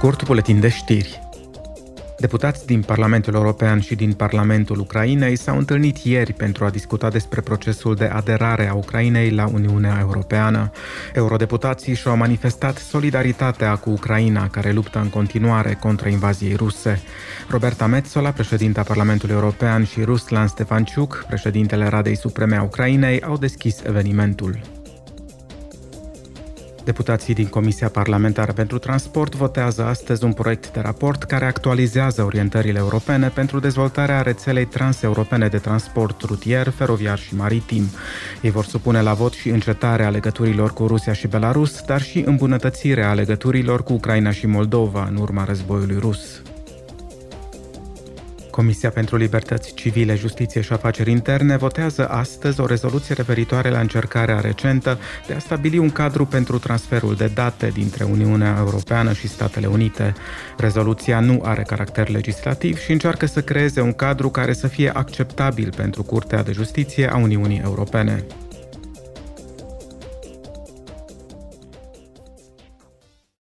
scurt, buletin de știri. Deputați din Parlamentul European și din Parlamentul Ucrainei s-au întâlnit ieri pentru a discuta despre procesul de aderare a Ucrainei la Uniunea Europeană. Eurodeputații și-au manifestat solidaritatea cu Ucraina, care luptă în continuare contra invaziei ruse. Roberta Metzola, președinta Parlamentului European, și Ruslan Stefanciuc, președintele Radei Supreme a Ucrainei, au deschis evenimentul. Deputații din Comisia Parlamentară pentru Transport votează astăzi un proiect de raport care actualizează orientările europene pentru dezvoltarea rețelei transeuropene de transport rutier, feroviar și maritim. Ei vor supune la vot și încetarea legăturilor cu Rusia și Belarus, dar și îmbunătățirea legăturilor cu Ucraina și Moldova în urma războiului rus. Comisia pentru Libertăți Civile, Justiție și Afaceri Interne votează astăzi o rezoluție referitoare la încercarea recentă de a stabili un cadru pentru transferul de date dintre Uniunea Europeană și Statele Unite. Rezoluția nu are caracter legislativ și încearcă să creeze un cadru care să fie acceptabil pentru Curtea de Justiție a Uniunii Europene.